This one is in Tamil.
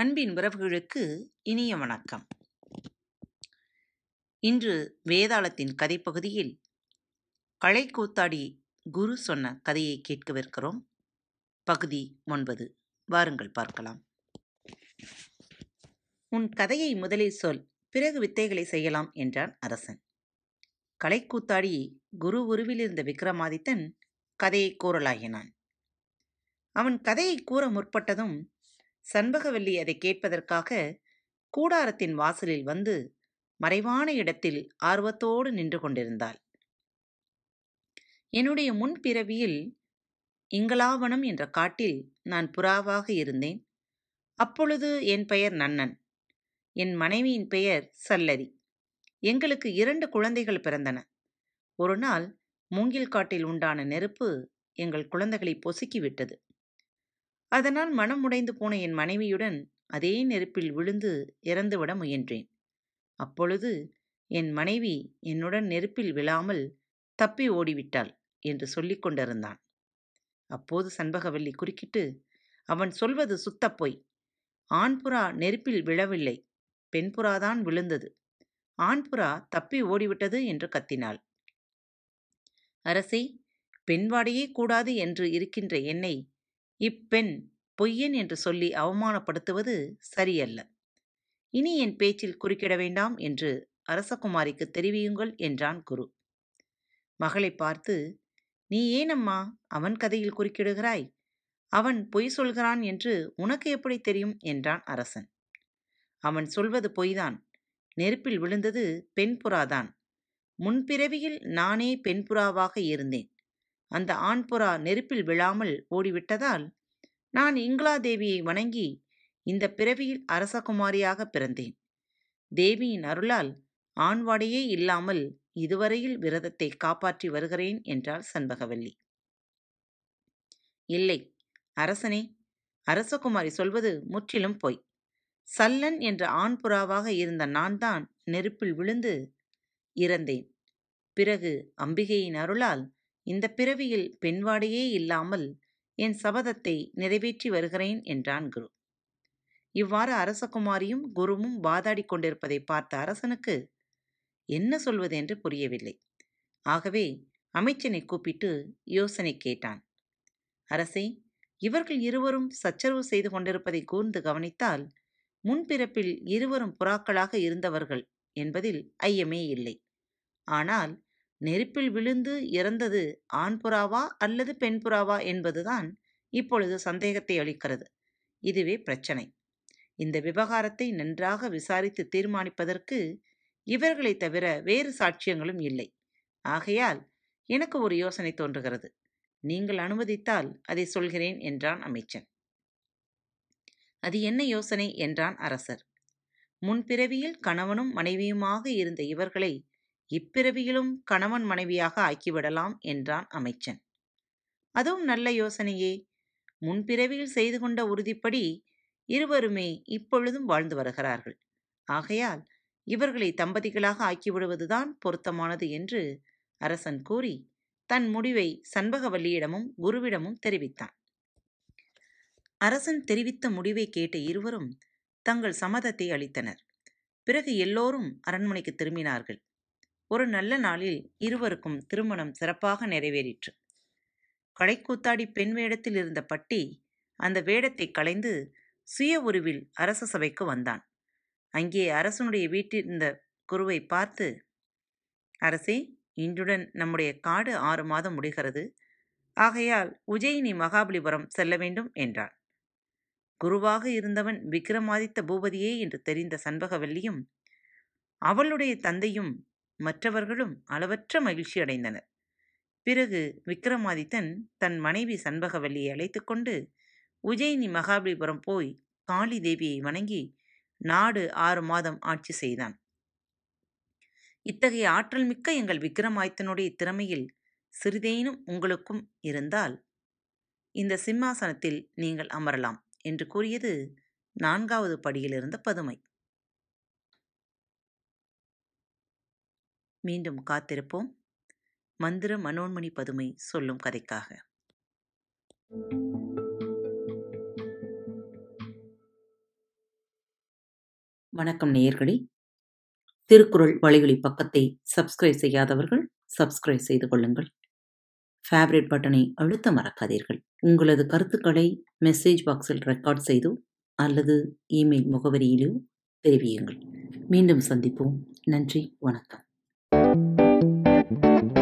அன்பின் உறவுகளுக்கு இனிய வணக்கம். இன்று வேதாளத்தின் கதைப்பகுதியில் களைக்கூத்தாடி குரு சொன்ன கதையை கேட்கவிருக்கிறோம். பகுதி ஒன்பது. வாருங்கள் பார்க்கலாம். உன் கதையை முதலில் சொல் பிறகு வித்தைகளை செய்யலாம் என்றான் அரசன். கலைக்கூத்தாடி குரு உருவில் இருந்த விக்ரமாதித்தன் கதையை கூறலாகினான் அவன் கதையை கூற முற்பட்டதும் சண்பகவல்லி அதை கேட்பதற்காக கூடாரத்தின் வாசலில் வந்து மறைவான இடத்தில் ஆர்வத்தோடு நின்று கொண்டிருந்தாள். என்னுடைய முன்பிறவியில் இங்கலாவனம் என்ற காட்டில் நான் புறாவாக இருந்தேன். அப்பொழுது என் பெயர் நன்னன். என் மனைவியின் பெயர் சல்லரி. எங்களுக்கு இரண்டு குழந்தைகள் பிறந்தன. ஒரு நாள் மூங்கில் காட்டில் உண்டான நெருப்பு எங்கள் குழந்தைகளை பொசுக்கிவிட்டது அதனால் மனம் உடைந்து போன என் மனைவியுடன் அதே நெருப்பில் விழுந்து இறந்துவிட முயன்றேன். அப்பொழுது என் மனைவி என்னுடன் நெருப்பில் விழாமல் தப்பி ஓடிவிட்டாள் என்று சொல்லிக் கொண்டிருந்தான். அப்போது சண்பகவல்லி குறுக்கிட்டு அவன் சொல்வது சுத்தப்பொய் ஆண்புறா நெருப்பில் விழவில்லை. பெண்புறாதான் விழுந்தது. ஆண்புறா தப்பி ஓடிவிட்டது என்று கத்தினாள். அரசே பெண்வாடையே கூடாது என்று இருக்கின்ற என்னை இப்பெண் பொய்யன் என்று சொல்லி அவமானப்படுத்துவது சரியல்ல. இனி என் பேச்சில் குறுக்கிட வேண்டாம் என்று அரசகுமாரிக்கு தெரிவியுங்கள் என்றான் குரு. மகளை பார்த்து நீ ஏனம்மா அவன் கதையில் குறுக்கிடுகிறாய்? அவன் பொய் சொல்கிறான் என்று உனக்கு எப்படி தெரியும்? என்றான் அரசன். அவன் சொல்வது பொய்தான். நெருப்பில் விழுந்தது பெண்புறாதான் முன்பிறவியில் நானே பெண்புறாவாக இருந்தேன். அந்த ஆண்புறா நெருப்பில் விழாமல் ஓடிவிட்டதால் நான் இங்கிலா தேவியை வணங்கி இந்த பிறவியில் அரசகுமாரியாக பிறந்தேன். தேவியின் அருளால் ஆண்வாடையே இல்லாமல் இதுவரையில் விரதத்தை காப்பாற்றி வருகிறேன் என்றாள் சண்பகவல்லி. இல்லை அரசனே அரசகுமாரி சொல்வது முற்றிலும் பொய். சல்லன் என்ற ஆண் புறாவாக இருந்த நான் தான் நெருப்பில் விழுந்து இறந்தேன். பிறகு அம்பிகையின் அருளால் இந்த பிறவியில் பெண்வாடையே இல்லாமல் என் சபதத்தை நிறைவேற்றி வருகிறேன் என்றான் குரு. இவ்வாறு அரசகுமாரியும் குருவும் வாதாடி கொண்டிருப்பதை பார்த்த அரசனுக்கு என்ன சொல்வது என்று புரியவில்லை. ஆகவே அமைச்சனை கூப்பிட்டு யோசனை கேட்டான். அரசே இவர்கள் இருவரும் சச்சரவு செய்து கொண்டிருப்பதை கூர்ந்து கவனித்தால் முன்பிறப்பில் இருவரும் புறாக்களாக இருந்தவர்கள் என்பதில் ஐயமே இல்லை. ஆனால் நெருப்பில் விழுந்து இறந்தது ஆண் புறாவா அல்லது பெண் புறாவா என்பதுதான் இப்பொழுது சந்தேகத்தை அளிக்கிறது. இதுவே பிரச்சனை. இந்த விவகாரத்தை நன்றாக விசாரித்து தீர்மானிப்பதற்கு இவர்களை தவிர வேறு சாட்சியங்களும் இல்லை. ஆகையால் எனக்கு ஒரு யோசனை தோன்றுகிறது. நீங்கள் அனுமதித்தால் அதை சொல்கிறேன் என்றான் அமைச்சன். அது என்ன யோசனை? என்றான் அரசர். முன்பிறவியில் கணவனும் மனைவியுமாக இருந்த இவர்களை இப்பிறவியிலும் கணவன் மனைவியாக ஆக்கிவிடலாம் என்றான் அமைச்சன். அதுவும் நல்ல யோசனையே. முன்பிறவியில் செய்து கொண்ட உறுதிப்படி இருவருமே இப்பொழுதும் வாழ்ந்து வருகிறார்கள். ஆகையால் இவர்களை தம்பதிகளாக ஆக்கிவிடுவதுதான் பொருத்தமானது என்று அரசன் கூறி தன் முடிவை சண்பகவல்லியிடமும் குருவிடமும் தெரிவித்தான். அரசன் தெரிவித்த முடிவை கேட்ட இருவரும் தங்கள் சம்மதத்தை அளித்தனர். பிறகு எல்லோரும் அரண்மனைக்கு திரும்பினார்கள். ஒரு நல்ல நாளில் இருவருக்கும் திருமணம் சிறப்பாக நிறைவேறிற்று. கடைக்கூத்தாடி பெண் வேடத்தில் இருந்த பட்டி அந்த வேடத்தை களைந்து சுய உருவில் அரச சபைக்கு வந்தான். அங்கே அரசனுடைய வீட்டிருந்த குருவை பார்த்து அரசே இன்றுடன் நம்முடைய காடு ஆறு மாதம் முடிகிறது. ஆகையால் உஜயினி மகாபலிபுரம் செல்ல வேண்டும் என்றான் குருவாக இருந்தவன் விக்ரமாதித்த பூபதியே என்று தெரிந்த சண்பகவல்லியும் அவளுடைய தந்தையும் மற்றவர்களும் அளவற்ற மகிழ்ச்சி அடைந்தனர். பிறகு விக்ரமாதித்தன் தன் மனைவி சண்பகவல்லியை அழைத்து கொண்டு உஜயினி மகாபலிபுரம் போய் காளி தேவியை வணங்கி நாடு ஆறு மாதம் ஆட்சி செய்தான். இத்தகைய ஆற்றல் மிக்க எங்கள் விக்ரமாதித்தனுடைய திறமையில் சிறிதேனும் உங்களுக்கும் இருந்தால் இந்த சிம்மாசனத்தில் நீங்கள் அமரலாம் என்று கூறியது நான்காவது படியிலிருந்த பதுமை. மீண்டும் காத்திருப்போம். மந்திர மனோன்மணி பதுமை சொல்லும் கதைக்காக. வணக்கம் நேயர்களே. திருக்குறள் வழிகளி பக்கத்தை சப்ஸ்கிரைப் செய்யாதவர்கள் சப்ஸ்கிரைப் செய்து கொள்ளுங்கள். ஃபேவரட் பட்டனை அழுத்த மறக்காதீர்கள். உங்களது கருத்துக்களை மெசேஜ் பாக்ஸில் ரெக்கார்ட் செய்தோ அல்லது இமெயில் முகவரியிலோ தெரிவியுங்கள். மீண்டும் சந்திப்போம். நன்றி. வணக்கம். Thank you.